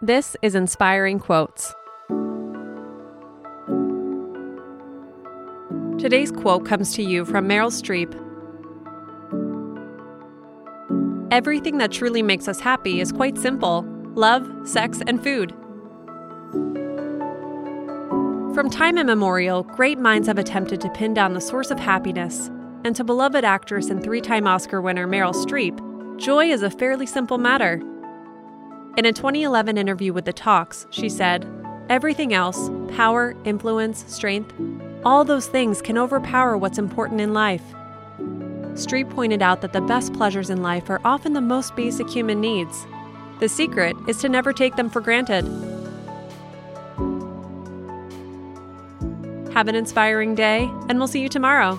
This is Inspiring Quotes. Today's quote comes to you from Meryl Streep. Everything that truly makes us happy is quite simple love, sex, and food. From time immemorial, great minds have attempted to pin down the source of happiness, and to beloved actress and three time Oscar winner Meryl Streep, joy is a fairly simple matter. In a 2011 interview with The Talks, she said, Everything else power, influence, strength all those things can overpower what's important in life. Streep pointed out that the best pleasures in life are often the most basic human needs. The secret is to never take them for granted. Have an inspiring day, and we'll see you tomorrow.